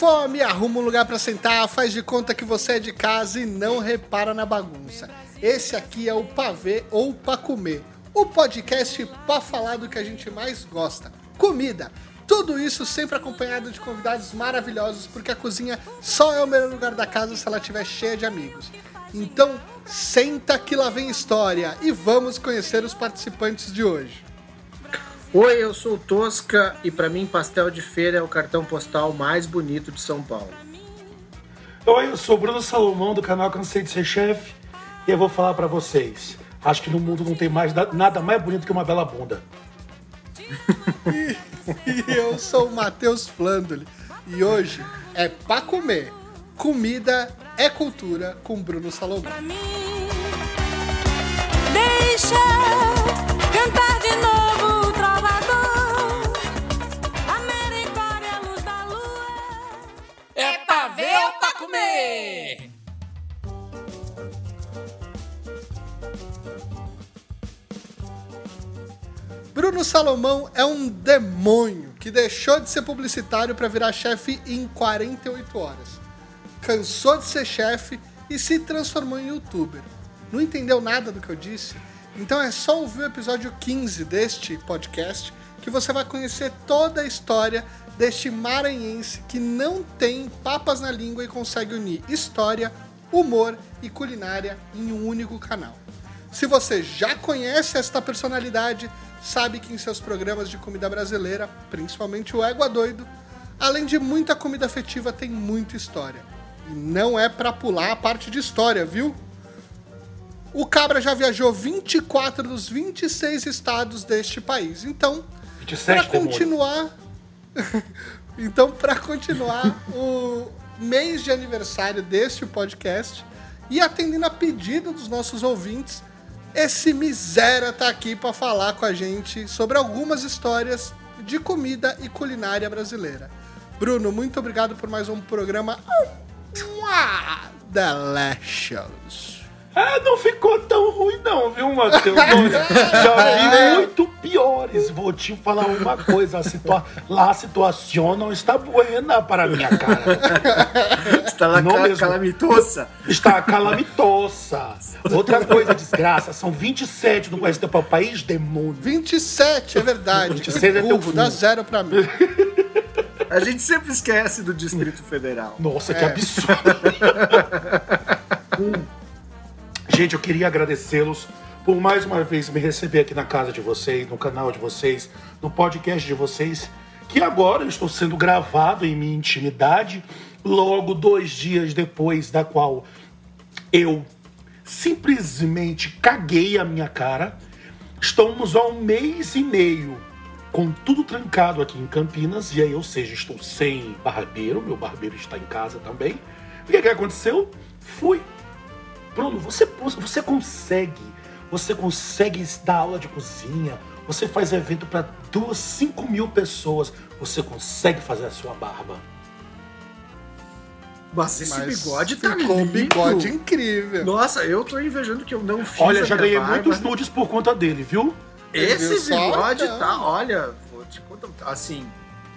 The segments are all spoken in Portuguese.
fome, arruma um lugar para sentar, faz de conta que você é de casa e não repara na bagunça. Esse aqui é o Pavê ou Pra Comer, o podcast pra falar do que a gente mais gosta: comida. Tudo isso sempre acompanhado de convidados maravilhosos, porque a cozinha só é o melhor lugar da casa se ela estiver cheia de amigos. Então, senta que lá vem história e vamos conhecer os participantes de hoje. Oi, eu sou o Tosca e para mim pastel de feira é o cartão postal mais bonito de São Paulo. Oi, eu sou o Bruno Salomão do canal Cansei de Ser Chefe e eu vou falar para vocês. Acho que no mundo não tem mais nada mais bonito que uma bela bunda. e, e eu sou o Matheus Flandoli e hoje é pra comer. Comida é cultura com Bruno Salomão. Pra mim, deixa Bruno Salomão é um demônio que deixou de ser publicitário para virar chefe em 48 horas. Cansou de ser chefe e se transformou em youtuber. Não entendeu nada do que eu disse? Então é só ouvir o episódio 15 deste podcast que você vai conhecer toda a história deste maranhense que não tem papas na língua e consegue unir história, humor e culinária em um único canal. Se você já conhece esta personalidade, sabe que em seus programas de comida brasileira, principalmente o Égua Doido, além de muita comida afetiva, tem muita história. E não é para pular a parte de história, viu? O Cabra já viajou 24 dos 26 estados deste país. Então, para continuar, então para continuar o mês de aniversário deste podcast e atendendo a pedido dos nossos ouvintes, esse miséria tá aqui para falar com a gente sobre algumas histórias de comida e culinária brasileira. Bruno, muito obrigado por mais um programa Delicious. Ah, não ficou tão ruim não, viu, Matheus? Já vi muito piores. Vou te falar uma coisa. A situa lá a situação não está buena para minha cara. Está não cal calamitosa. Está calamitosa. Outra coisa, desgraça. São 27 no Oeste do país, demônio. 27, é verdade. 26 é teu Dá zero para mim. A gente sempre esquece do Distrito Federal. Nossa, que é. absurdo. Gente, eu queria agradecê-los por mais uma vez me receber aqui na casa de vocês, no canal de vocês, no podcast de vocês, que agora estou sendo gravado em minha intimidade, logo dois dias depois da qual eu simplesmente caguei a minha cara. Estamos há um mês e meio com tudo trancado aqui em Campinas, e aí, ou seja, estou sem barbeiro, meu barbeiro está em casa também. O que, que aconteceu? Fui Bruno, você, você consegue, você consegue dar aula de cozinha, você faz evento para duas, cinco mil pessoas, você consegue fazer a sua barba. Mas esse Mas bigode tá ficou um bigode incrível. Nossa, eu tô invejando que eu não fiz Olha, já ganhei barba. muitos nudes por conta dele, viu? Esse bigode tá, olha, vou te contar, assim,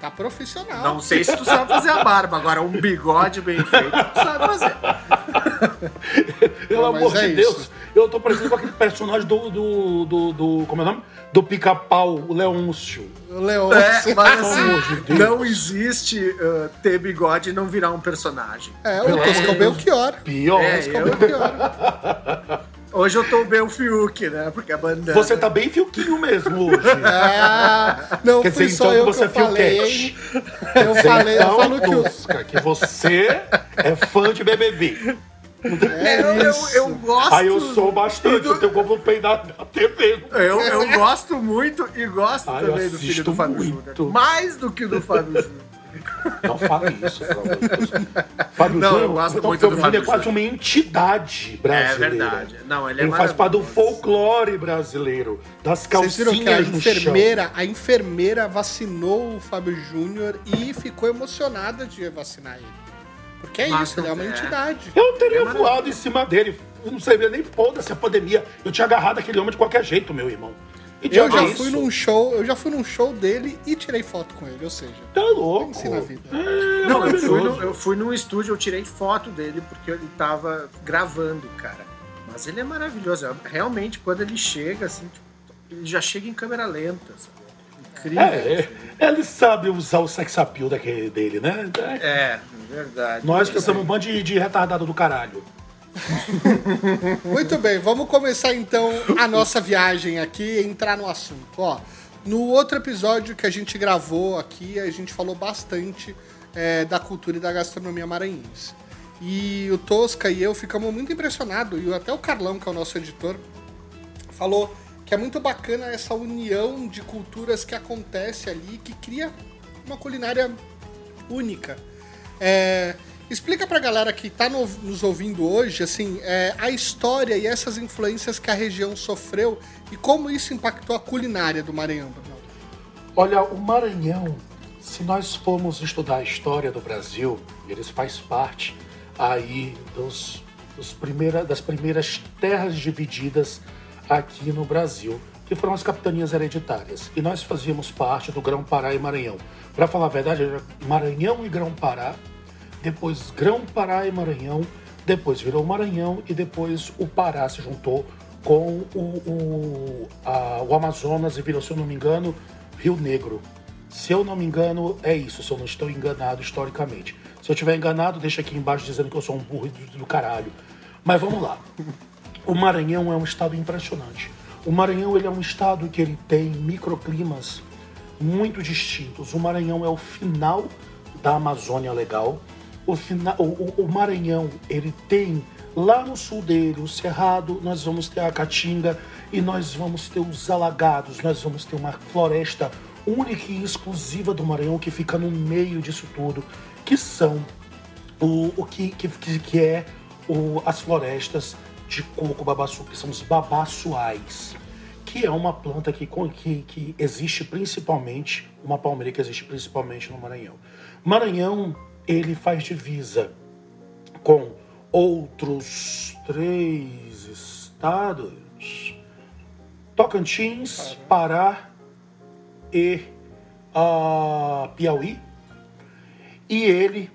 Tá profissional. Não sei se tu sabe fazer a barba, agora um bigode bem feito tu sabe fazer. Pelo amor é de Deus, isso. Eu tô parecendo com aquele personagem do. do, do, do como é o nome? Do pica-pau, o Leôncio. O Leôncio. É, mas assim, não existe uh, ter bigode e não virar um personagem. É, o Toscão Belchior. Pior. É, eu... Belchior. Hoje eu tô bem o Fiuk, né? Porque a bandana. Você tá bem Fiuquinho mesmo hoje. Ah, não Quer fui dizer, só então eu você que eu falei. Eu falei, então, eu falo que, eu... que você é fã de BBB. É eu, eu, eu, gosto. Aí eu sou bastante, do... eu tenho como peidar na TV. Eu, eu gosto muito e gosto Ai, também do filho do Fábio Júnior. Mais do que do Fábio Júnior. Não fale isso, pelo amor de Deus. Fábio não, Júnior, eu gosto então, muito do Fábio é quase uma entidade brasileira. É verdade. Não, ele é ele faz parte do folclore brasileiro, das calcinhas a enfermeira, a enfermeira vacinou o Fábio Júnior e ficou emocionada de vacinar ele. Porque é Mas isso, ele é uma é. entidade. Eu teria é voado em cima dele. Eu não sabia nem pô dessa pandemia. Eu tinha agarrado aquele homem de qualquer jeito, meu irmão. E Eu já disso- fui num show, eu já fui num show dele e tirei foto com ele, ou seja, Tá louco. Pense na vida. É, Não, eu fui, no, eu fui num estúdio, eu tirei foto dele porque ele tava gravando, cara. Mas ele é maravilhoso. Realmente, quando ele chega, assim, tipo, ele já chega em câmera lenta, sabe? Incrível. É, é, ele sabe usar o sex appeal daquele, dele, né? É. Verdade. Nós que somos um bando de, de retardado do caralho. Muito bem, vamos começar então a nossa viagem aqui e entrar no assunto. Ó, no outro episódio que a gente gravou aqui, a gente falou bastante é, da cultura e da gastronomia maranhense. E o Tosca e eu ficamos muito impressionados, e até o Carlão, que é o nosso editor, falou que é muito bacana essa união de culturas que acontece ali, que cria uma culinária única. É, explica pra galera que tá no- nos ouvindo hoje, assim, é, a história e essas influências que a região sofreu e como isso impactou a culinária do Maranhão. Olha, o Maranhão, se nós formos estudar a história do Brasil, eles faz parte aí dos, dos primeira, das primeiras terras divididas aqui no Brasil, que foram as capitanias hereditárias. E nós fazíamos parte do Grão-Pará e Maranhão. Para falar a verdade, era Maranhão e Grão-Pará, depois Grão-Pará e Maranhão, depois virou Maranhão e depois o Pará se juntou com o, o, a- o Amazonas e virou, se eu não me engano, Rio Negro. Se eu não me engano, é isso, se eu não estou enganado historicamente. Se eu estiver enganado, deixa aqui embaixo dizendo que eu sou um burro do, do caralho. Mas vamos lá. O Maranhão é um estado impressionante. O Maranhão ele é um estado que ele tem microclimas muito distintos. O Maranhão é o final da Amazônia legal. O, fina, o, o- Maranhão ele tem lá no sul dele o Cerrado, nós vamos ter a Caatinga e nós vamos ter os alagados, nós vamos ter uma floresta única e exclusiva do Maranhão que fica no meio disso tudo, que são o, o que, que que é o, as florestas de coco babaçu, que são os babaçuais, que é uma planta que, que, que existe principalmente, uma palmeira que existe principalmente no Maranhão. Maranhão, ele faz divisa com outros três estados, Tocantins, Pará e ah, Piauí, e ele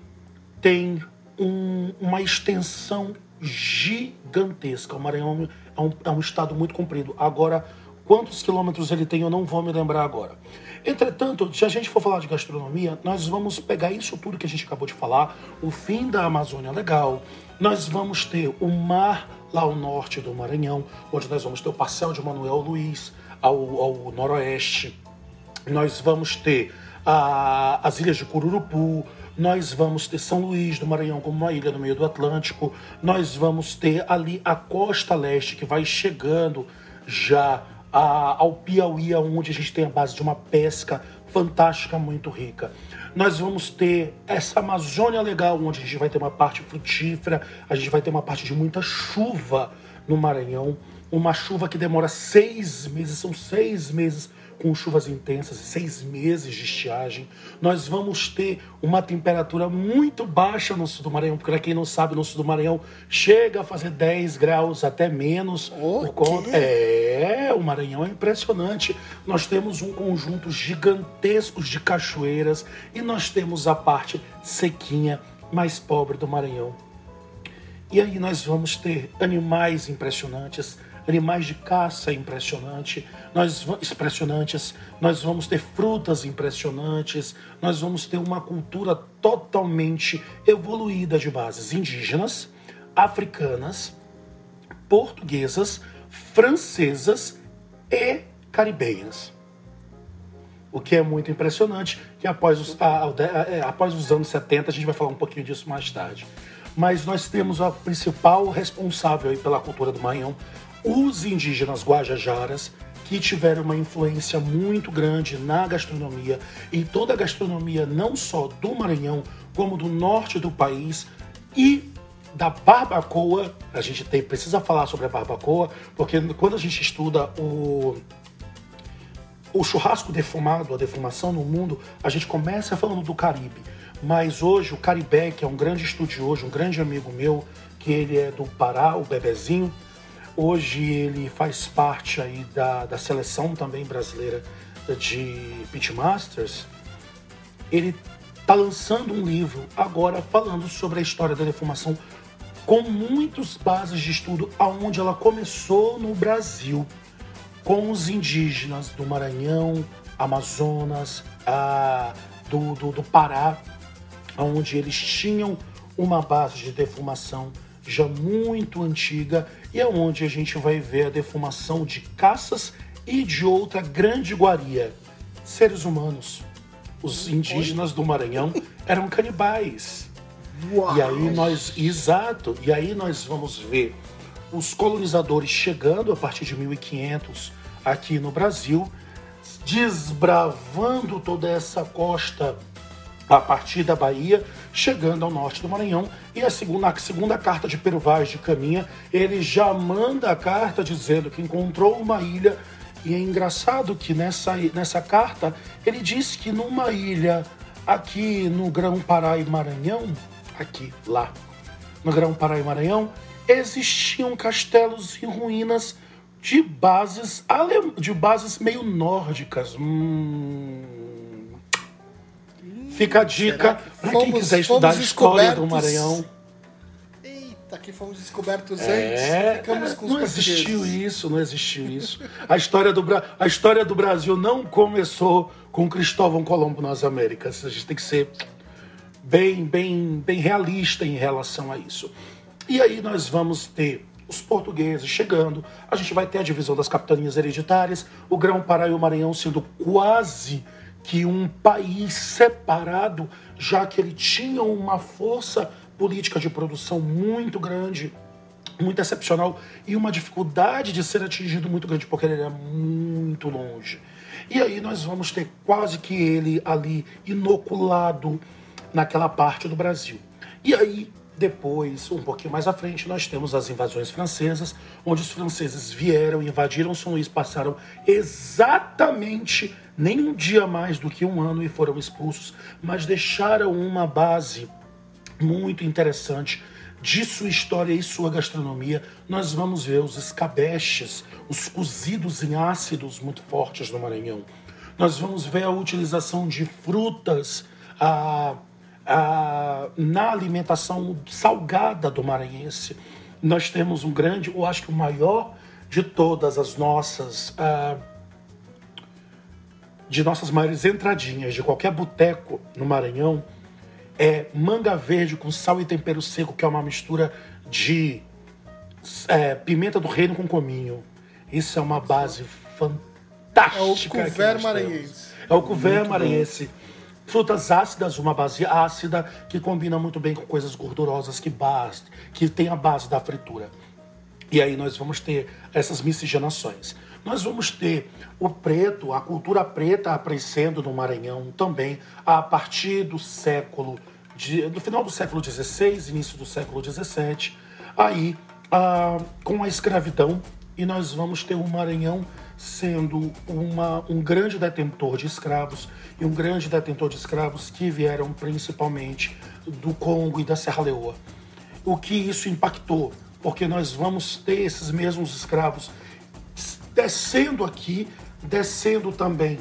tem um- uma extensão gigantesca. O Maranhão é um, é um estado muito comprido. Agora, quantos quilômetros ele tem, eu não vou me lembrar agora. Entretanto, se a gente for falar de gastronomia, nós vamos pegar isso tudo que a gente acabou de falar, o fim da Amazônia Legal, nós vamos ter o mar lá ao norte do Maranhão, onde nós vamos ter o Parcel de Manuel Luiz ao, ao noroeste, nós vamos ter a- as ilhas de Cururupu, nós vamos ter São Luís do Maranhão como uma ilha no meio do Atlântico, nós vamos ter ali a costa leste que vai chegando já a- ao Piauí, onde a gente tem a base de uma pesca fantástica, muito rica. Nós vamos ter essa Amazônia legal, onde a gente vai ter uma parte frutífera, a gente vai ter uma parte de muita chuva no Maranhão, uma chuva que demora seis meses, são seis meses com chuvas intensas e seis meses de estiagem. Nós vamos ter uma temperatura muito baixa no sul do Maranhão, porque para quem não sabe, no sul do Maranhão chega a fazer 10 graus, até menos. O por conta... É, o Maranhão é impressionante. Nós temos um conjunto gigantesco de cachoeiras e nós temos a parte sequinha mais pobre do Maranhão. E aí nós vamos ter animais impressionantes, animais de caça impressionante, nós impressionantes, nós vamos ter frutas impressionantes, nós vamos ter uma cultura totalmente evoluída de bases indígenas, africanas, portuguesas, francesas e caribenhas. O que é muito impressionante, que após os, é, após os anos 70, a gente vai falar um pouquinho disso mais tarde. Mas nós temos a principal responsável pela cultura do Maranhão, os indígenas guajajaras, que tiveram uma influência muito grande na gastronomia, e toda a gastronomia não só do Maranhão, como do norte do país, e da barbacoa, a gente tem, precisa falar sobre a barbacoa, porque quando a gente estuda o, o churrasco defumado, a defumação no mundo, a gente começa falando do Caribe. Mas hoje o Caribé, que é um grande estudioso, um grande amigo meu, que ele é do Pará, o Bebezinho, Hoje ele faz parte aí da, da seleção também brasileira de Pitmasters. Ele está lançando um livro agora falando sobre a história da defumação com muitas bases de estudo aonde ela começou no Brasil, com os indígenas do Maranhão, Amazonas, a, do, do, do Pará, onde eles tinham uma base de defumação já muito antiga e é onde a gente vai ver a defumação de caças e de outra grande iguaria, seres humanos. Os indígenas do Maranhão eram canibais. Uau. E aí nós, exato, e aí nós vamos ver os colonizadores chegando a partir de 1500 aqui no Brasil, desbravando toda essa costa a partir da Bahia, chegando ao norte do Maranhão. E a segunda, a segunda carta de Pero Vaz de Caminha, ele já manda a carta dizendo que encontrou uma ilha. E é engraçado que nessa, nessa carta ele diz que numa ilha aqui no Grão-Pará e Maranhão, aqui, lá, no Grão-Pará e Maranhão, existiam castelos em ruínas de bases ale... de bases meio nórdicas. Hum... Fica a dica para quem quiser estudar a história do Maranhão. Eita, que fomos descobertos antes. É, Ficamos com os não existiu isso, não existiu isso. A história, do, a história do Brasil não começou com Cristóvão Colombo nas Américas. A gente tem que ser bem, bem, bem realista em relação a isso. E aí nós vamos ter os portugueses chegando, a gente vai ter a divisão das capitanias hereditárias, o Grão-Pará e o Maranhão sendo quase que um país separado, já que ele tinha uma força política de produção muito grande, muito excepcional e uma dificuldade de ser atingido muito grande, porque ele era muito longe. E aí nós vamos ter quase que ele ali inoculado naquela parte do Brasil. E aí, depois, um pouquinho mais à frente, nós temos as invasões francesas, onde os franceses vieram, invadiram São Luís, passaram exatamente nem um dia mais do que um ano e foram expulsos, mas deixaram uma base muito interessante de sua história e sua gastronomia. Nós vamos ver os escabeches, os cozidos em ácidos muito fortes no Maranhão. Nós vamos ver a utilização de frutas ah, ah, na alimentação salgada do maranhense. Nós temos um grande, eu acho que o maior de todas as nossas ah, de nossas maiores entradinhas de qualquer boteco no Maranhão é manga verde com sal e tempero seco, que é uma mistura de é, pimenta do reino com cominho. Isso é uma base fantástica. É o que couvert maranhense. É o couvert maranhense. Frutas ácidas, uma base ácida que combina muito bem com coisas gordurosas que basta, que tem a base da fritura. E aí nós vamos ter essas miscigenações. Nós vamos ter o preto, a cultura preta aparecendo no Maranhão também a partir do século, de, do final do século XVI, início do século XVII, aí ah, com a escravidão e nós vamos ter o Maranhão sendo uma, um grande detentor de escravos e um grande detentor de escravos que vieram principalmente do Congo e da Serra Leoa. O que isso impactou? Porque nós vamos ter esses mesmos escravos descendo aqui, descendo também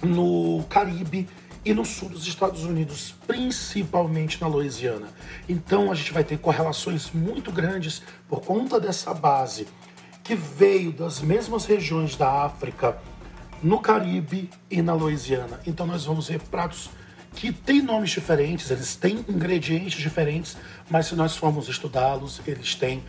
no Caribe e no sul dos Estados Unidos, principalmente na Louisiana. Então a gente vai ter correlações muito grandes por conta dessa base que veio das mesmas regiões da África, no Caribe e na Louisiana. Então nós vamos ver pratos que têm nomes diferentes, eles têm ingredientes diferentes, mas se nós formos estudá-los, eles têm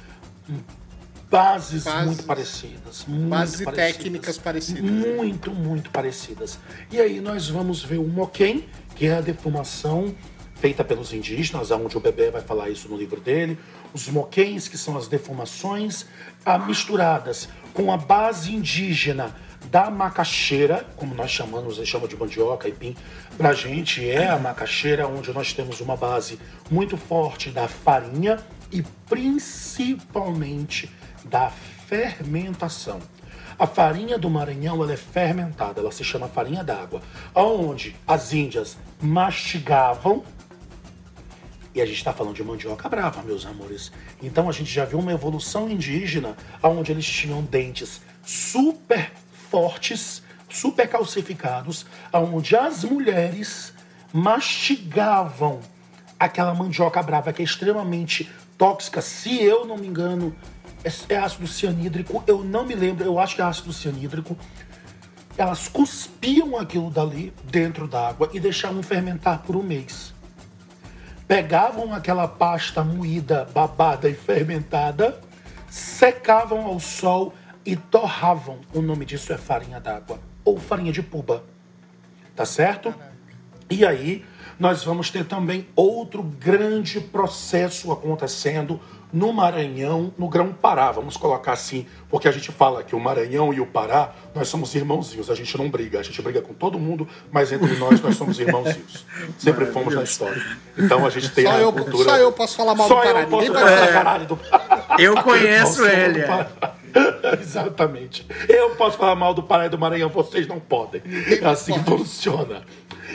bases, muito parecidas. Muito Bases e técnicas parecidas. Muito, muito parecidas. E aí nós vamos ver o moquém, que é a defumação feita pelos indígenas, onde o bebê vai falar isso no livro dele. Os moquéns, que são as defumações ah, misturadas com a base indígena da macaxeira, como nós chamamos, a gente chama de mandioca, aipim, pra gente é a macaxeira, onde nós temos uma base muito forte da farinha e principalmente da fermentação. A farinha do Maranhão ela é fermentada, ela se chama farinha d'água, onde as índias mastigavam E a gente está falando de mandioca brava, meus amores. Então a gente já viu uma evolução indígena onde eles tinham dentes super fortes, super calcificados, onde as mulheres mastigavam aquela mandioca brava que é extremamente tóxica. Se eu não me engano, é, é ácido cianídrico. Eu não me lembro, eu acho que é ácido cianídrico. Elas cuspiam aquilo dali dentro d'água e deixavam fermentar por um mês pegavam aquela pasta moída, babada e fermentada, secavam ao sol e torravam. O nome disso é farinha d'água ou farinha de puba. Tá certo? E aí nós vamos ter também outro grande processo acontecendo no Maranhão, no Grão-Pará, vamos colocar assim, porque a gente fala que o Maranhão e o Pará, nós somos irmãozinhos, a gente não briga, a gente briga com todo mundo, mas entre nós nós somos irmãozinhos. Sempre fomos na história. Então a gente tem Só a eu, cultura... só eu posso falar mal Só do Pará. eu posso falar falar. caralho do Pará. Eu conheço ele, é. Exatamente. Eu posso falar mal do Pará e do Maranhão, vocês não podem. É assim que funciona.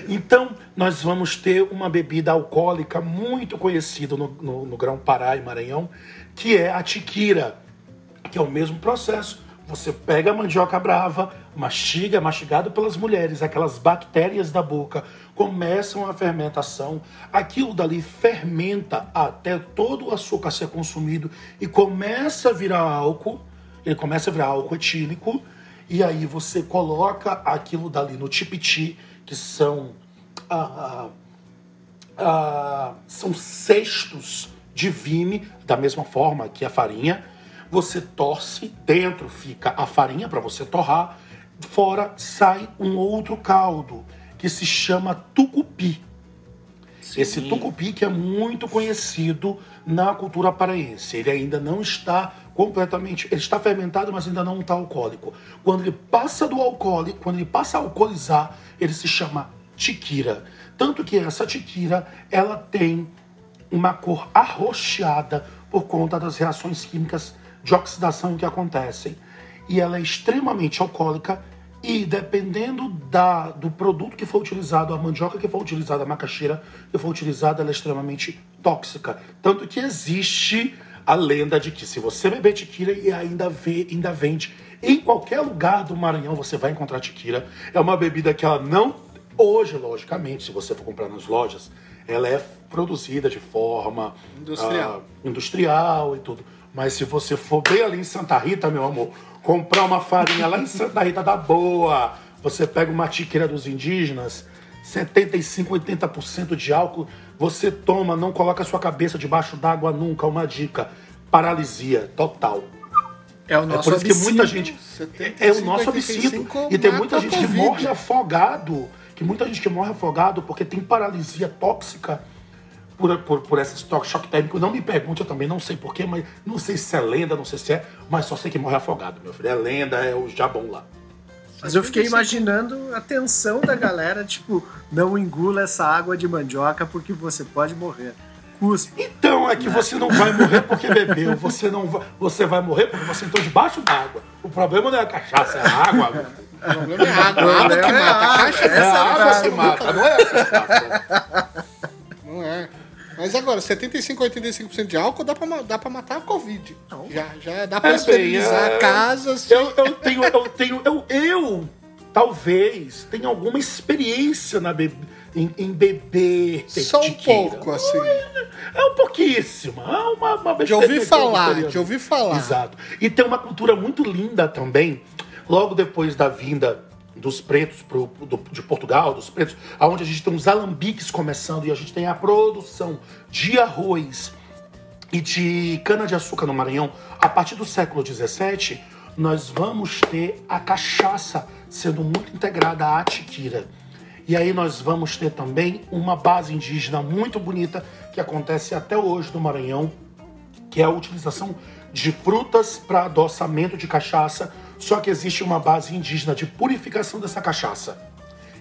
Então, nós vamos ter uma bebida alcoólica muito conhecida no, no, no Grão Pará e Maranhão, que é a tiquira, que é o mesmo processo. Você pega a mandioca brava, mastiga, é mastigado pelas mulheres, aquelas bactérias da boca começam a fermentação, aquilo dali fermenta até todo o açúcar ser consumido e começa a virar álcool, ele começa a virar álcool etílico, e aí você coloca aquilo dali no tipiti, que são ah, ah, são cestos de vime, da mesma forma que a farinha. Você torce, dentro fica a farinha para você torrar, fora sai um outro caldo que se chama tucupi. Esse tucupi que é muito conhecido na cultura paraense. Ele ainda não está completamente, ele está fermentado, mas ainda não está alcoólico. Quando ele passa do alcoólico, quando ele passa a alcoolizar, ele se chama tiquira. Tanto que essa tiquira, ela tem uma cor arroxeada por conta das reações químicas de oxidação que acontecem. E ela é extremamente alcoólica e dependendo da, do produto que for utilizado, a mandioca que for utilizada, a macaxeira que for utilizada, ela é extremamente tóxica. Tanto que existe a lenda de que se você beber tiquira e ainda, vê, ainda vende em qualquer lugar do Maranhão, você vai encontrar tiquira. É uma bebida que ela não, hoje, logicamente, se você for comprar nas lojas, ela é produzida de forma Industrial. ah, industrial e tudo. Mas se você for bem ali em Santa Rita, meu amor, comprar uma farinha lá em Santa Rita da boa, você pega uma tiqueira dos indígenas, 75, 80% de álcool, você toma, não coloca a sua cabeça debaixo d'água nunca, uma dica. Paralisia total. É o É nosso por isso que muita gente. 75, É o nosso. 85 E tem muita gente que Covid. morre afogado. Que muita gente que morre afogado porque tem paralisia tóxica por, por, por esse choque, choque térmico. Não me pergunte, eu também não sei porquê, mas não sei se é lenda, não sei se é, mas só sei que morre afogado, meu filho. É lenda, é o jabão lá. Mas eu fiquei imaginando a tensão da galera, tipo, não engula essa água de mandioca porque você pode morrer. Cuspe. Então é que você não vai morrer porque bebeu, você não vai, você vai morrer porque você entrou debaixo d'água. O problema não é a cachaça, é a água. O problema é a água. A água que É mata. A caixa É a água água que mata, não é a cachaça. Não é. Mas agora, 75, 85% de álcool dá pra, dá pra matar a Covid. Já, já dá pra É, esterilizar é. casas. Eu, eu tenho, eu tenho, eu, eu talvez tenha alguma experiência na be- em, em beber Só um pouco, assim. É um pouquíssimo. É uma, uma De ouvir falar, de ouvir falar. Exato. E tem uma cultura muito linda também, logo depois da vinda dos pretos pro, do- de Portugal, dos pretos, aonde a gente tem os alambiques começando e a gente tem a produção de arroz e de cana-de-açúcar no Maranhão, a partir do século XVII, nós vamos ter a cachaça sendo muito integrada à tiquira. E aí nós vamos ter também uma base indígena muito bonita que acontece até hoje no Maranhão, que é a utilização de frutas para adoçamento de cachaça, só que existe uma base indígena de purificação dessa cachaça,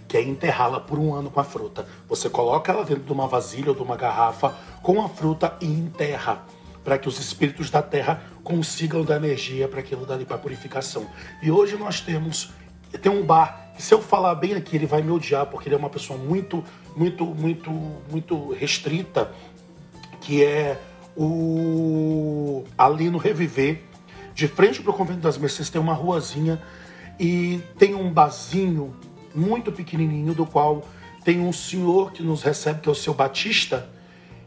que é enterrá-la por um ano com a fruta. Você coloca ela dentro de uma vasilha ou de uma garrafa com a fruta e enterra, para que os espíritos da terra consigam dar energia para aquilo dali para purificação. E hoje nós temos tem um bar que se eu falar bem aqui ele vai me odiar porque ele é uma pessoa muito muito muito muito restrita que é o ali no Reviver, de frente para o Convento das Mercês tem uma ruazinha e tem um barzinho muito pequenininho do qual tem um senhor que nos recebe, que é o seu Batista.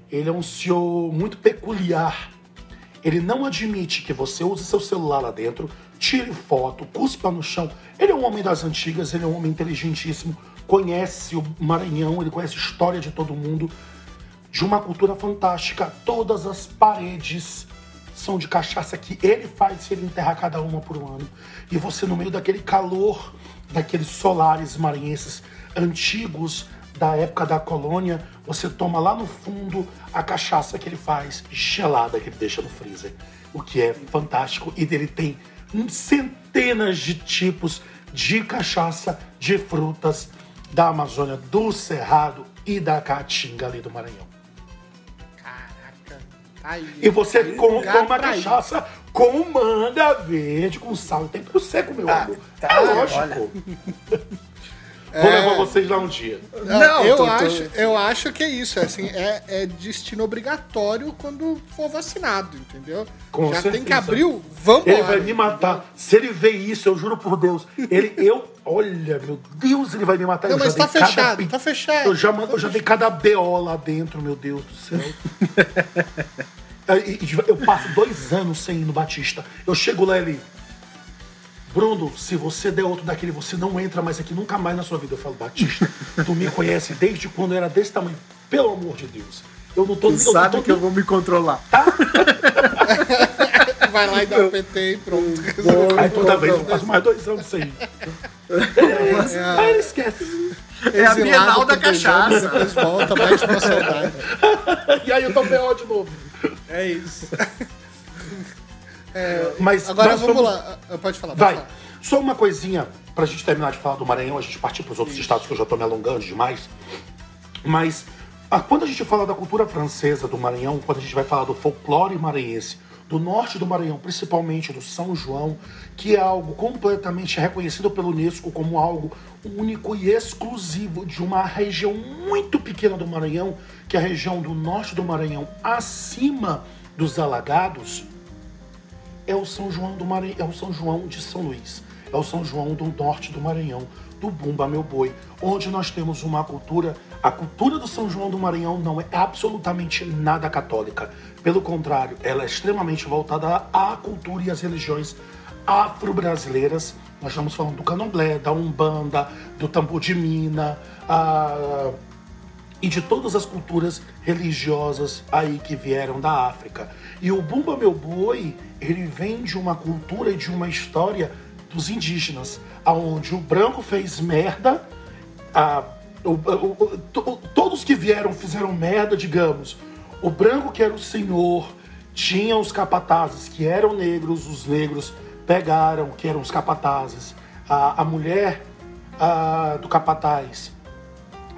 Ele é um senhor muito peculiar. Ele não admite que você use seu celular lá dentro, tire foto, cuspa no chão. Ele é um homem das antigas, ele é um homem inteligentíssimo, conhece o Maranhão, ele conhece a história de todo mundo, de uma cultura fantástica. Todas as paredes são de cachaça que ele faz se ele enterrar cada uma por um ano. E você, no meio daquele calor, daqueles solares maranhenses antigos da época da colônia, você toma lá no fundo a cachaça que ele faz, gelada, que ele deixa no freezer. O que é fantástico. E ele tem centenas de tipos de cachaça, de frutas da Amazônia, do Cerrado e da Caatinga ali do Maranhão. Aí, E você com, toma ir. cachaça com manga verde, com sal e tempero seco, meu Tá, amor. tá, é lógico. Vou levar vocês lá um dia. Não, Não, eu, tô- tô- acho, eu acho que é isso. é Assim, é, é destino obrigatório quando for vacinado, entendeu? Com Já tem certeza. que abrir o. Vamos Ele vai me matar. Se ele ver isso, eu juro por Deus. Ele, eu, olha, meu Deus, ele vai me matar. Não, Eu mas já tá cada fechado, pi- tá fechado. Eu já, eu já dei cada BO lá dentro, meu Deus do céu. Eu passo dois anos sem ir no Batista. Eu chego lá e ele. Bruno, se você der outro daquele, você não entra mais aqui nunca mais na sua vida. Eu falo, Batista, tu me conhece desde quando eu era desse tamanho. Pelo amor de Deus. Eu não tô Tu eu sabe tô- que eu vou me controlar. Vai lá e dá o PT e pronto. Aí toda vez eu passo mais dois anos sem ir. É, Aí ele esquece. É a Bienal da Cachaça. Depois volta, bate uma saudade. E aí eu tô BO de novo. É isso. Mas Agora vamos lá. Ah, Pode falar, pode Vai. falar. Só uma coisinha pra gente terminar de falar do Maranhão, a gente partir pros outros estados que eu já tô me alongando demais. Mas ah, quando a gente fala da cultura francesa do Maranhão, quando a gente vai falar do folclore maranhense, do norte do Maranhão, principalmente do São João, que é algo completamente reconhecido pelo Unesco como algo único e exclusivo de uma região muito pequena do Maranhão, que é a região do norte do Maranhão, acima dos Alagados, é o São João do Maranhão, é o São João de São Luís, é o São João do norte do Maranhão, do Bumba Meu Boi, onde nós temos uma cultura, a cultura do São João do Maranhão não é absolutamente nada católica. Pelo contrário, ela é extremamente voltada à cultura e às religiões afro-brasileiras. Nós estamos falando do candomblé, da umbanda, do tambor de mina, a e de todas as culturas religiosas aí que vieram da África. E o Bumba Meu Boi, ele vem de uma cultura e de uma história dos indígenas, aonde o branco fez merda, a, o- o- o- to- todos que vieram fizeram merda, digamos. O branco que era o senhor tinha os capatazes que eram negros, os negros pegaram que eram os capatazes. A, a mulher ah, do capataz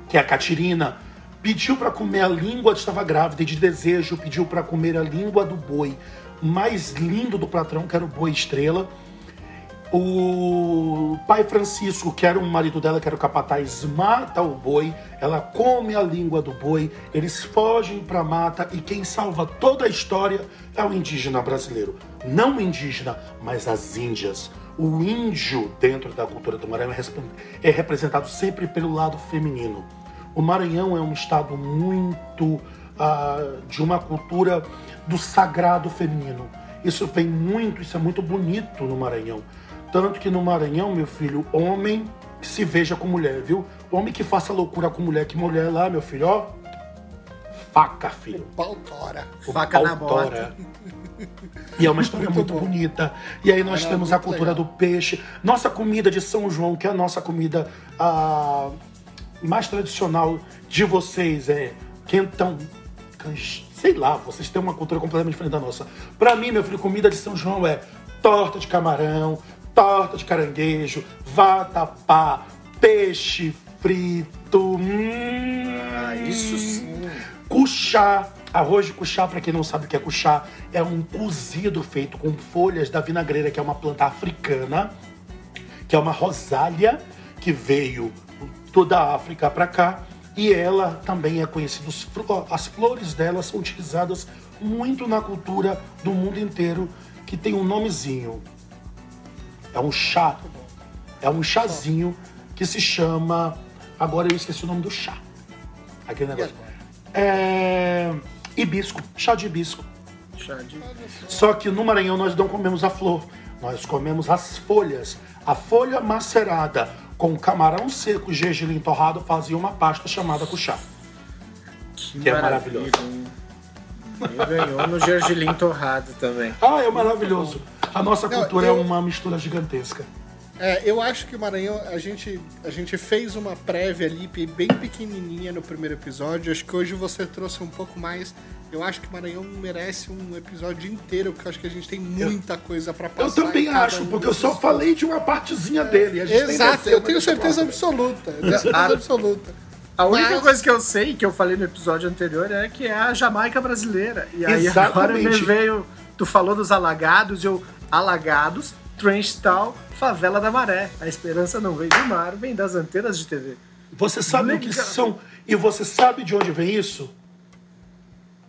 que é a Catirina, pediu para comer a língua, estava grávida e de desejo, pediu para comer a língua do boi mais lindo do patrão, que era o boi estrela. O pai Francisco, que era o marido dela, que era o capataz, mata o boi, ela come a língua do boi, eles fogem para mata e quem salva toda a história é o indígena brasileiro. Não o indígena, mas as índias. O índio, dentro da cultura do Maranhão, é é representado sempre pelo lado feminino. O Maranhão é um estado muito ah, de uma cultura do sagrado feminino. Isso vem muito, isso é muito bonito no Maranhão. Tanto que no Maranhão, meu filho, homem que se veja com mulher, viu? Homem que faça loucura com mulher, que mulher lá, meu filho, ó. Faca, filho. Pau tora. O Faca na pau bota. tora. E é uma história muito, bom. bonita. E aí nós Era temos a muito cultura legal. do peixe. Nossa comida de São João, que é a nossa comida ah, mais tradicional de vocês, é quentão. canj- Sei lá, vocês têm uma cultura completamente diferente da nossa. Pra mim, meu filho, comida de São João é torta de camarão, torta de caranguejo, vatapá, peixe frito. Hum, Ah, isso sim. Cuchá. Arroz de cuchá, para quem não sabe o que é cuchá, é um cozido feito com folhas da vinagreira, que é uma planta africana, que é uma rosália que veio toda a África para cá E ela também é conhecida, as flores dela são utilizadas muito na cultura do mundo inteiro, que tem um nomezinho. É um chá. É um chazinho que se chama. Agora eu esqueci o nome do chá. Aquele negócio. É. Hibisco. Chá de hibisco. Chá de... Só que no Maranhão nós não comemos a flor, nós comemos as folhas. A folha macerada com camarão seco e gergelim torrado fazia uma pasta chamada cuchá. Que é maravilhoso. hein? E ganhou no gergelim torrado também. Ah, é maravilhoso. A nossa Não, cultura eu- é uma mistura gigantesca. É, eu acho que o Maranhão, a gente, a gente fez uma prévia ali bem pequenininha no primeiro episódio. Acho que hoje você trouxe um pouco mais. Eu acho que o Maranhão merece um episódio inteiro, porque eu acho que a gente tem muita coisa pra Eu passar. também em cada acho, um porque eu só falei de uma partezinha dele. A gente nem Exato, eu tenho certeza absoluta. eu tenho certeza absoluta. A única Mas- coisa que eu sei, que eu falei no episódio anterior, é que é a Jamaica brasileira. E aí agora me Exatamente. veio. Tu falou dos alagados, eu. Alagados, Trench Tal, Favela da Maré. A esperança não vem do mar, vem das antenas de TV. Você sabe o que são. E você sabe de onde vem isso?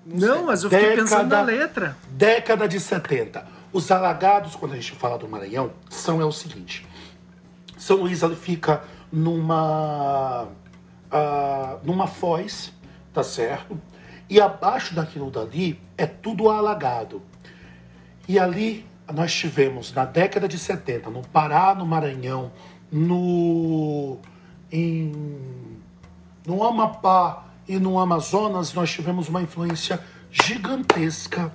Não, mas eu fiquei Década- pensando na letra. Década de 70. Os alagados, quando a gente fala do Maranhão, são é o seguinte. São Luís fica numa ah, numa foz, tá certo? E abaixo daquilo dali é tudo alagado. E ali nós tivemos na década de 70, no Pará, no Maranhão, no em no Amapá e no Amazonas, nós tivemos uma influência gigantesca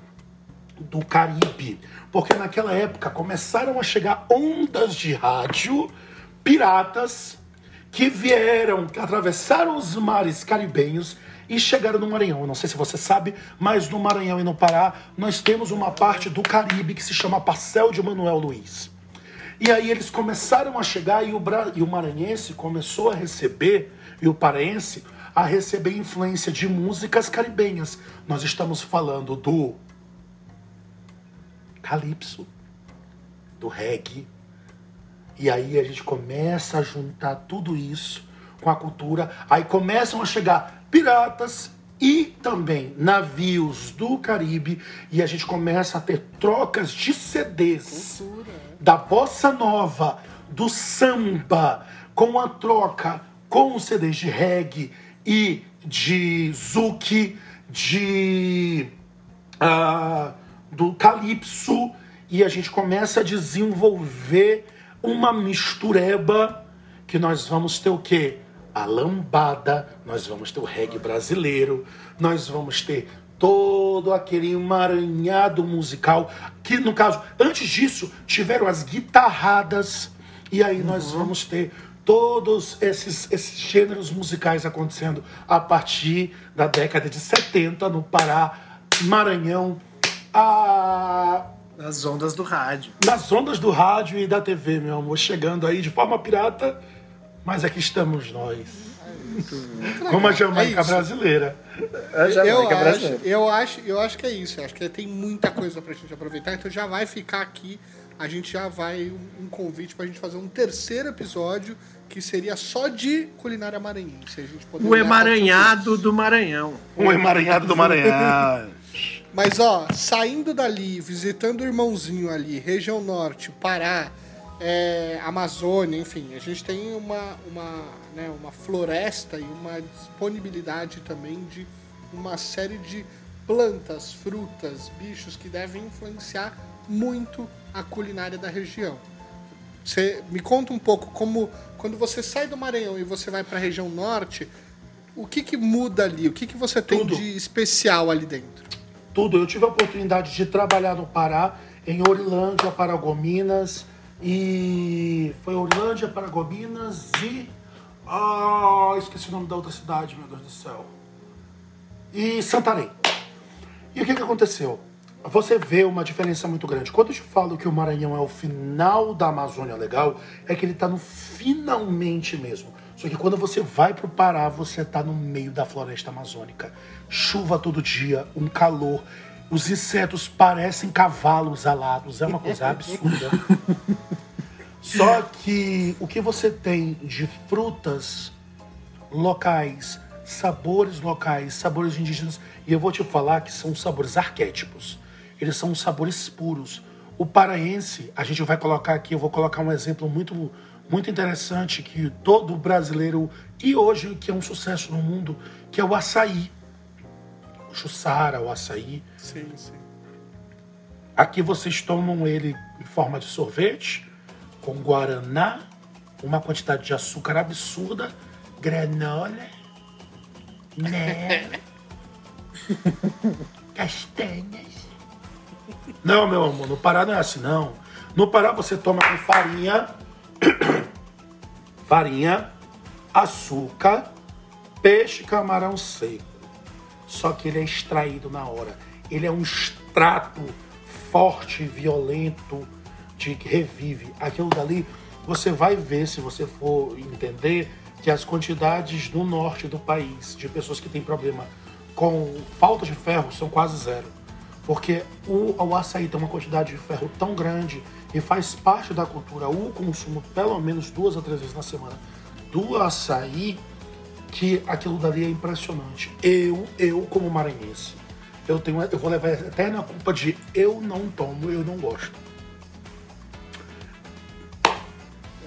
do Caribe. Porque naquela época começaram a chegar ondas de rádio piratas que vieram, que atravessaram os mares caribenhos e chegaram no Maranhão. Eu não sei se você sabe, mas no Maranhão e no Pará nós temos uma parte do Caribe que se chama Parcel de Manuel Luiz. E aí eles começaram a chegar e o, Bra... e o maranhense começou a receber, e o paraense, a receber influência de músicas caribenhas. Nós estamos falando do calypso, do reggae. E aí a gente começa a juntar tudo isso com a cultura. Aí começam a chegar piratas e também navios do Caribe. E a gente começa a ter trocas de CDs da bossa nova, do samba, com a troca com os CDs de reggae e de zouk, de ah, do calypso e a gente começa a desenvolver uma mistureba que nós vamos ter o quê? A lambada, nós vamos ter o reggae brasileiro, nós vamos ter todo aquele emaranhado musical que no caso, antes disso, tiveram as guitarradas e aí nós vamos ter todos esses, esses gêneros musicais acontecendo a partir da década de 70 no Pará, Maranhão, a Nas ondas do rádio. nas ondas do rádio e da TV, meu amor, chegando aí de forma pirata, mas aqui estamos nós. Como a Jamaica É brasileira. A Eu Jamaica acho, brasileira. eu, acho, eu acho que é isso. Eu acho que tem muita coisa pra gente aproveitar. Então já vai ficar aqui. A gente já vai um, um convite pra gente fazer um terceiro episódio que seria só de culinária maranhense. A gente poder O emaranhado do Maranhão. Um emaranhado do Maranhão. Mas ó, saindo dali, visitando o irmãozinho ali, região norte, Pará, é, Amazônia, enfim, a gente tem uma, uma, né, uma floresta e uma disponibilidade também de uma série de plantas, frutas, bichos que devem influenciar muito a culinária da região. Você me conta um pouco como quando você sai do Maranhão e você vai para a região norte, o que que muda ali? O que que você tem Tudo. de especial ali dentro? Tudo. Eu tive a oportunidade de trabalhar no Pará, em Orilândia, Paragominas, e foi Orilândia, Paragominas e. Ah, esqueci o nome da outra cidade, meu Deus do céu. E Santarém. E o que, que aconteceu? Você vê uma diferença muito grande. Quando eu te falo que o Maranhão é o final da Amazônia Legal, é que ele está no finalmente mesmo. Só que quando você vai pro Pará, você tá no meio da floresta amazônica. Chuva todo dia, um calor. Os insetos parecem cavalos alados. É uma coisa absurda. Só que o que você tem de frutas locais, sabores locais, sabores indígenas. E eu vou te falar que são sabores arquétipos. Eles são sabores puros. O paraense, a gente vai colocar aqui, eu vou colocar um exemplo muito, muito interessante que todo brasileiro, e hoje que é um sucesso no mundo, que é o açaí. O chussara, o açaí. Sim, sim. Aqui vocês tomam ele em forma de sorvete, com guaraná, uma quantidade de açúcar absurda, granola, mel, castanhas. Não, meu amor, no Pará não é assim, não. No Pará você toma com farinha, farinha, açúcar, peixe camarão seco. Só que ele é extraído na hora. Ele é um extrato forte, violento, de que revive. Aquilo dali, você vai ver, se você for entender, que as quantidades no norte do país de pessoas que têm problema com falta de ferro são quase zero. Porque o, o açaí tem uma quantidade de ferro tão grande e faz parte da cultura o consumo pelo menos duas a três vezes na semana do açaí que aquilo dali é impressionante. Eu, eu como maranhense, eu tenho, eu vou levar até na culpa de eu não tomo, eu não gosto.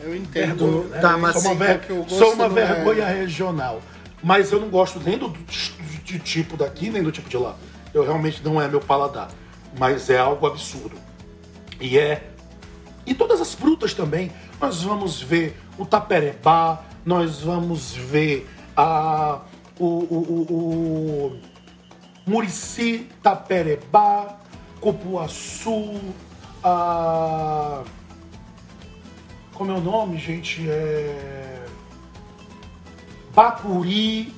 Eu entendo. Tá, né? mas sou uma, ver- é sou uma é- vergonha regional. Mas eu não gosto nem do, do- de tipo daqui, nem do tipo de lá. Eu realmente não é meu paladar. Mas é algo absurdo. E é. E todas as frutas também. Nós vamos ver o taperebá, nós vamos ver a, o, o, o, o murici, taperebá, cupuaçu, a. Como é o nome, gente? É. Bacuri.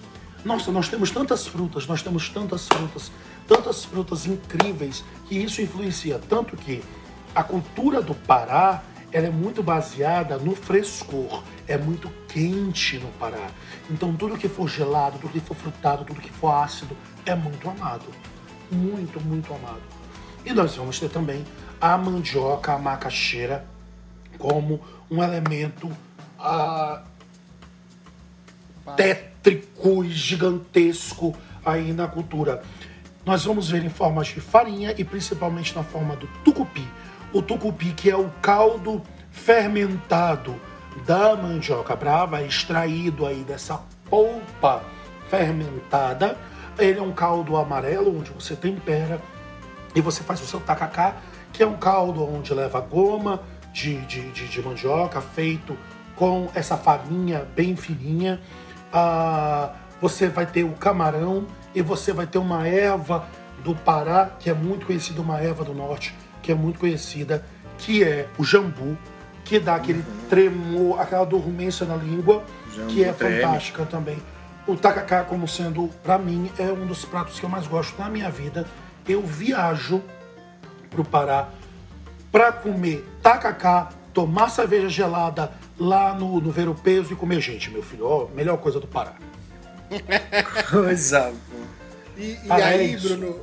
Nossa, nós temos tantas frutas, nós temos tantas frutas, tantas frutas incríveis que isso influencia tanto que a cultura do Pará ela é muito baseada no frescor, é muito quente no Pará. Então tudo que for gelado, tudo que for frutado, tudo que for ácido é muito amado, muito, muito amado. E nós vamos ter também a mandioca, a macaxeira, como um elemento ah, tétrico e gigantesco aí na cultura. Nós vamos ver em formas de farinha e principalmente na forma do tucupi. O tucupi que é o caldo fermentado da mandioca brava, extraído aí dessa polpa fermentada. Ele é um caldo amarelo onde você tempera e você faz o seu tacacá, que é um caldo onde leva goma de, de, de, de mandioca feito com essa farinha bem fininha. Ah, você vai ter o camarão e você vai ter uma erva do Pará, que é muito conhecida, uma erva do norte, que é muito conhecida, que é o jambu, que dá aquele tremor, aquela dormência na língua, Jambu que é treme. fantástica também. O tacacá, como sendo, pra mim, é um dos pratos que eu mais gosto na minha vida. Eu viajo pro Pará pra comer tacacá, tomar cerveja gelada lá no, no Ver o Peso e comer gente, meu filho. Ó, melhor coisa do Pará. Coisa. E, e Ah, é aí. Bruno,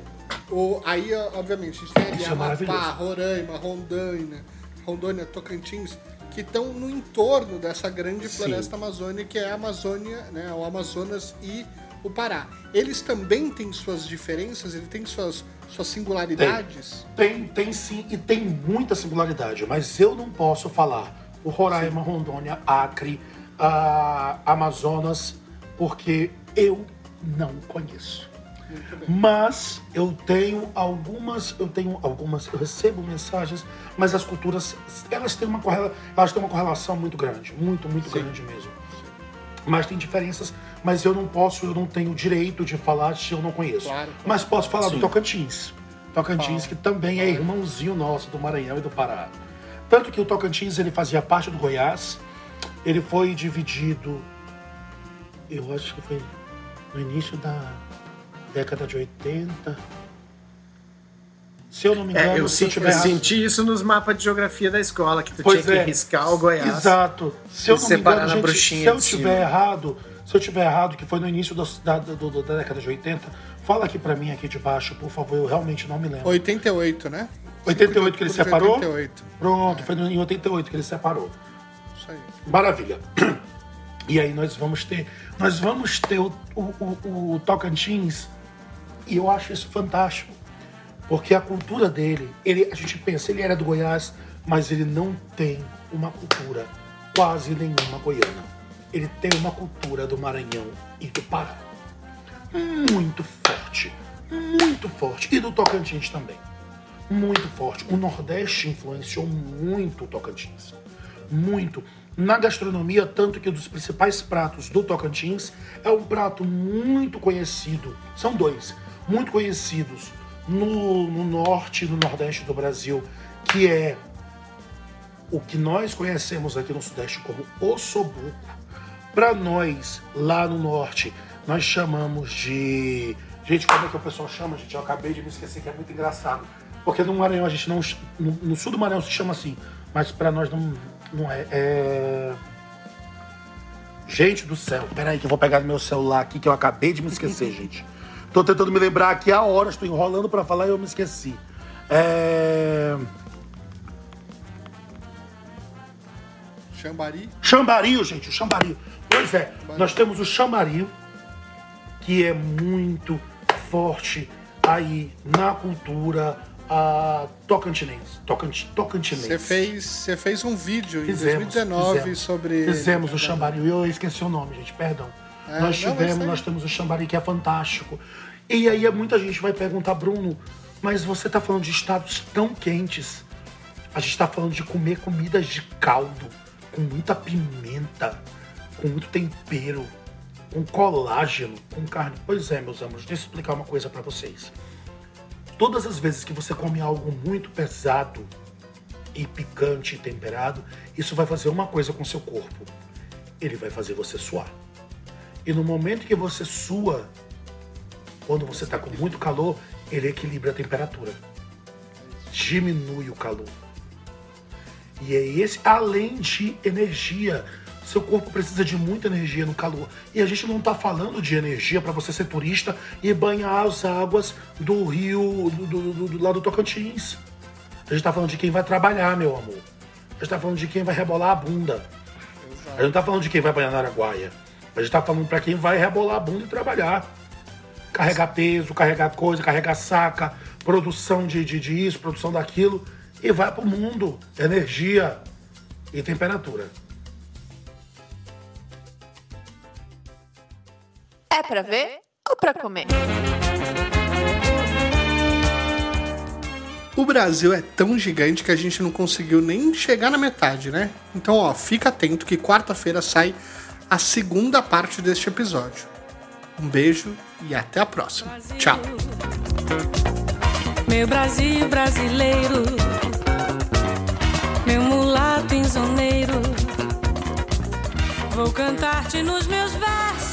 o, aí, obviamente, a gente tem ali Isso é Amapá. Roraima, Rondônia, Rondônia, Tocantins, que estão no entorno dessa grande Sim. floresta amazônica, que é a Amazônia, né, o Amazonas e o Pará. Eles também têm suas diferenças, ele tem suas, suas singularidades? Tem, tem sim, e tem muita singularidade, mas eu não posso falar o Roraima, Rondônia, Acre, a Amazonas, porque eu não conheço. Mas eu tenho algumas, eu tenho algumas, eu recebo mensagens, mas as culturas, elas têm uma, correla, elas têm uma correlação muito grande, muito, muito grande mesmo. Mas tem diferenças, mas eu não posso, eu não tenho direito de falar se eu não conheço. Claro. Mas posso falar do Sim. Tocantins. Tocantins, Fala. que também é irmãozinho nosso do Maranhão e do Pará. Tanto que o Tocantins ele fazia parte do Goiás, ele foi dividido, eu acho que foi no início da década de 80. Se eu não me engano, É, eu, se eu tiver senti isso nos mapas de geografia da escola, que tu Pois tinha é. que riscar o Goiás. Exato. Se eu não me engano, na gente, bruxinha se eu tiver cima. errado, se eu tiver errado, que foi no início das- da, do- do- da década de 80, fala aqui pra mim aqui de baixo, por favor, eu realmente não me lembro. 88, né? 88 que ele separou? 88. Pronto, foi no- em 88 que ele separou. Isso aí. Maravilha. E aí nós vamos ter, nós vamos ter o, o, o, o Tocantins, e eu acho isso fantástico, porque a cultura dele, ele, a gente pensa, ele era do Goiás, mas ele não tem uma cultura quase nenhuma goiana. Ele tem uma cultura do Maranhão e do Pará. Muito forte, muito forte. E do Tocantins também. Muito forte. O Nordeste influenciou muito o Tocantins. Muito na gastronomia, tanto que um dos principais pratos do Tocantins é um prato muito conhecido, são dois, muito conhecidos no, no norte e no nordeste do Brasil, que é o que nós conhecemos aqui no sudeste como ossobuco. Para nós, lá no norte, nós chamamos de. Gente, como é que o pessoal chama, gente? Eu acabei de me esquecer que é muito engraçado. Porque no Maranhão a gente não. No, no sul do Maranhão se chama assim, mas para nós não, não é, é. Gente do céu, peraí que eu vou pegar no meu celular aqui que eu acabei de me esquecer, gente. Tô tentando me lembrar aqui há horas, tô enrolando para falar e eu me esqueci. É. Xambari. Chambario, gente, o chambario. Pois é, nós temos o chambario, que é muito forte aí na cultura a tocantinense. Tocant, tocantinense. Você fez, você fez um vídeo Fizemos, em 2019 fizemos. sobre. Fizemos o Xambari. Eu esqueci o nome, gente, perdão. É, nós tivemos, tem. nós temos o Xambari que é fantástico. E aí muita gente vai perguntar, Bruno, mas você tá falando de estados tão quentes. A gente tá falando de comer comidas de caldo, com muita pimenta, com muito tempero, com colágeno, com carne. Pois é, meus amores, deixa eu explicar uma coisa pra vocês. Todas as vezes que você come algo muito pesado e picante e temperado, isso vai fazer uma coisa com seu corpo. Ele vai fazer você suar. E no momento que você sua, quando você está com muito calor, ele equilibra a temperatura. Diminui o calor. E é esse, além de energia. Seu corpo precisa de muita energia no calor. E a gente não está falando de energia para você ser turista e banhar as águas do rio, do, do, do, do lado do Tocantins. A gente está falando de quem vai trabalhar, meu amor. A gente está falando de quem vai rebolar a bunda. A gente não tá falando de quem vai banhar na Araguaia. A gente tá falando para quem vai rebolar a bunda e trabalhar. Carregar peso, carregar coisa, carregar saca, produção de, de, de isso, produção daquilo. E vai pro mundo. Energia e temperatura. É pra ver ou pra comer? O Brasil é tão gigante que a gente não conseguiu nem chegar na metade, né? Então, ó, fica atento que quarta-feira sai a segunda parte deste episódio. Um beijo e até a próxima. Tchau. Meu Brasil brasileiro, meu mulato insoneiro, vou cantar-te nos meus versos.